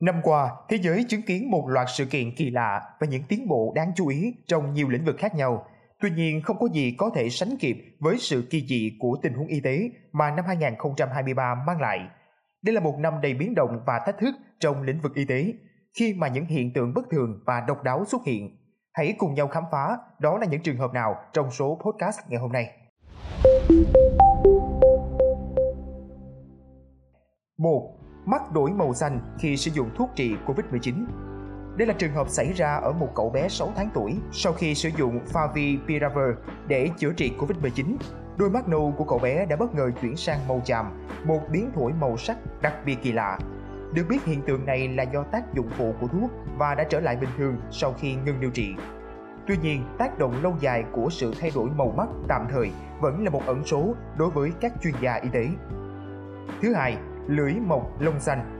Năm qua, thế giới chứng kiến một loạt sự kiện kỳ lạ và những tiến bộ đáng chú ý trong nhiều lĩnh vực khác nhau. Tuy nhiên, không có gì có thể sánh kịp với sự kỳ dị của tình huống y tế mà năm 2023 mang lại. Đây là một năm đầy biến động và thách thức trong lĩnh vực y tế, khi mà những hiện tượng bất thường và độc đáo xuất hiện. Hãy cùng nhau khám phá đó là những trường hợp nào trong số podcast ngày hôm nay. 1 mắt đổi màu xanh khi sử dụng thuốc trị COVID-19. Đây là trường hợp xảy ra ở một cậu bé 6 tháng tuổi sau khi sử dụng Favipiravir để chữa trị COVID-19. Đôi mắt nâu của cậu bé đã bất ngờ chuyển sang màu chàm, một biến đổi màu sắc đặc biệt kỳ lạ. Được biết hiện tượng này là do tác dụng phụ của thuốc và đã trở lại bình thường sau khi ngừng điều trị. Tuy nhiên, tác động lâu dài của sự thay đổi màu mắt tạm thời vẫn là một ẩn số đối với các chuyên gia y tế. Thứ hai, lưỡi mộc lông xanh.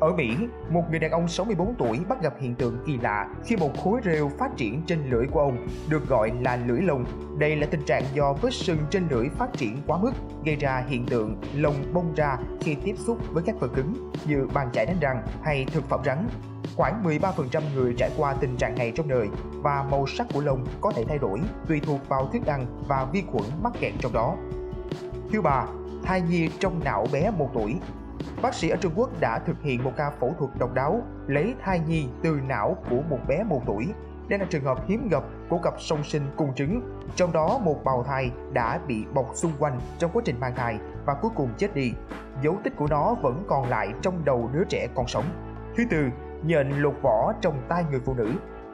Ở Mỹ, một người đàn ông 64 tuổi bắt gặp hiện tượng kỳ lạ khi một khối rêu phát triển trên lưỡi của ông, được gọi là lưỡi lông. Đây là tình trạng do vết sưng trên lưỡi phát triển quá mức, gây ra hiện tượng lông bông ra khi tiếp xúc với các vật cứng như bàn chải đánh răng hay thực phẩm rắn. Khoảng 13% người trải qua tình trạng này trong đời và màu sắc của lông có thể thay đổi tùy thuộc vào thức ăn và vi khuẩn mắc kẹt trong đó. Thứ ba, thai nhi trong não bé 1 tuổi. Bác sĩ ở Trung Quốc đã thực hiện một ca phẫu thuật độc đáo lấy thai nhi từ não của một bé 1 tuổi. Đây là trường hợp hiếm gặp của cặp song sinh cùng trứng, trong đó một bào thai đã bị bọc xung quanh trong quá trình mang thai và cuối cùng chết đi. Dấu tích của nó vẫn còn lại trong đầu đứa trẻ còn sống. Thứ tư, nhện lột vỏ trong tay người phụ nữ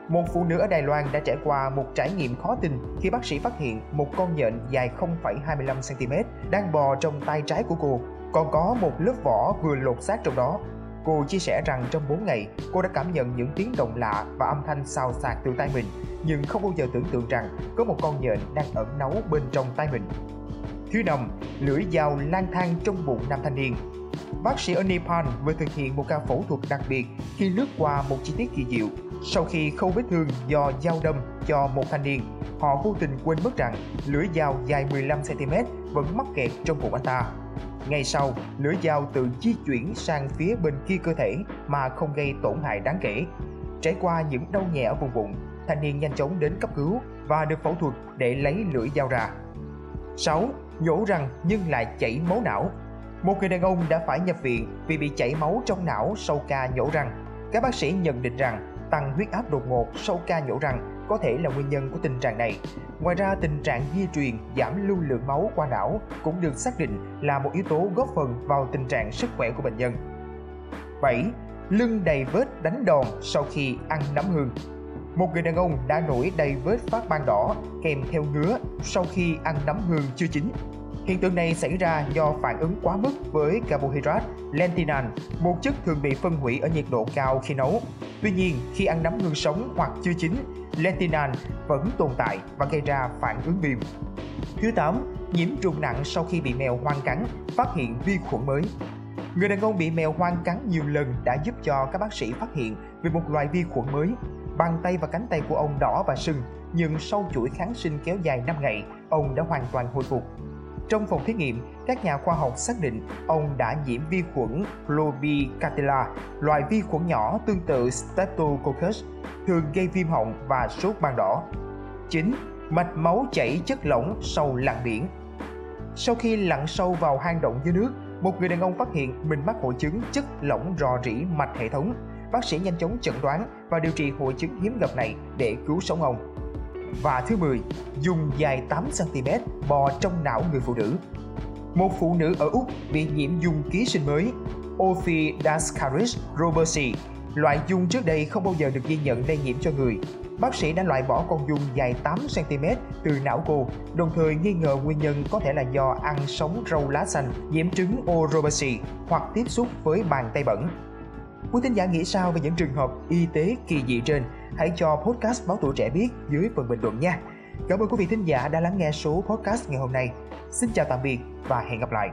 một phụ nữ ở Đài Loan đã trải qua một trải nghiệm khó tin khi bác sĩ phát hiện một con nhện dài 0,25cm đang bò trong tay trái của cô, còn có một lớp vỏ vừa lột xác trong đó. Cô chia sẻ rằng trong 4 ngày, cô đã cảm nhận những tiếng động lạ và âm thanh xào xạc từ tay mình, nhưng không bao giờ tưởng tượng rằng có một con nhện đang ẩn náu bên trong tay mình. Thứ năm, lưỡi dao lang thang trong bụng nam thanh niên. Bác sĩ ở vừa thực hiện một ca phẫu thuật đặc biệt khi lướt qua một chi tiết kỳ diệu sau khi khâu vết thương do dao đâm cho một thanh niên, họ vô tình quên mất rằng lưỡi dao dài 15cm vẫn mắc kẹt trong bụng anh ta. Ngay sau, lưỡi dao tự di chuyển sang phía bên kia cơ thể mà không gây tổn hại đáng kể. Trải qua những đau nhẹ ở vùng bụng, thanh niên nhanh chóng đến cấp cứu và được phẫu thuật để lấy lưỡi dao ra. 6. Nhổ răng nhưng lại chảy máu não một người đàn ông đã phải nhập viện vì bị chảy máu trong não sau ca nhổ răng. Các bác sĩ nhận định rằng tăng huyết áp đột ngột sau ca nhổ răng có thể là nguyên nhân của tình trạng này. Ngoài ra, tình trạng di truyền giảm lưu lượng máu qua não cũng được xác định là một yếu tố góp phần vào tình trạng sức khỏe của bệnh nhân. 7. Lưng đầy vết đánh đòn sau khi ăn nấm hương một người đàn ông đã nổi đầy vết phát ban đỏ kèm theo ngứa sau khi ăn nấm hương chưa chín Hiện tượng này xảy ra do phản ứng quá mức với carbohydrate lentinan, một chất thường bị phân hủy ở nhiệt độ cao khi nấu. Tuy nhiên, khi ăn nấm ngưng sống hoặc chưa chín, lentinan vẫn tồn tại và gây ra phản ứng viêm. Thứ 8. Nhiễm trùng nặng sau khi bị mèo hoang cắn, phát hiện vi khuẩn mới. Người đàn ông bị mèo hoang cắn nhiều lần đã giúp cho các bác sĩ phát hiện về một loại vi khuẩn mới. Bàn tay và cánh tay của ông đỏ và sưng, nhưng sau chuỗi kháng sinh kéo dài 5 ngày, ông đã hoàn toàn hồi phục. Trong phòng thí nghiệm, các nhà khoa học xác định ông đã nhiễm vi khuẩn Globicatella, loại vi khuẩn nhỏ tương tự Streptococcus, thường gây viêm họng và sốt ban đỏ. 9. Mạch máu chảy chất lỏng sau lặn biển Sau khi lặn sâu vào hang động dưới nước, một người đàn ông phát hiện mình mắc hội chứng chất lỏng rò rỉ mạch hệ thống. Bác sĩ nhanh chóng chẩn đoán và điều trị hội chứng hiếm gặp này để cứu sống ông. Và thứ 10, dùng dài 8cm bò trong não người phụ nữ. Một phụ nữ ở Úc bị nhiễm dung ký sinh mới Ophidascaris robertsi. Loại dung trước đây không bao giờ được ghi nhận lây nhiễm cho người. Bác sĩ đã loại bỏ con dung dài 8cm từ não cô, đồng thời nghi ngờ nguyên nhân có thể là do ăn sống rau lá xanh, nhiễm trứng O. robertsi hoặc tiếp xúc với bàn tay bẩn. Quý thính giả nghĩ sao về những trường hợp y tế kỳ dị trên? Hãy cho podcast Báo Tuổi Trẻ biết dưới phần bình luận nha. Cảm ơn quý vị thính giả đã lắng nghe số podcast ngày hôm nay. Xin chào tạm biệt và hẹn gặp lại.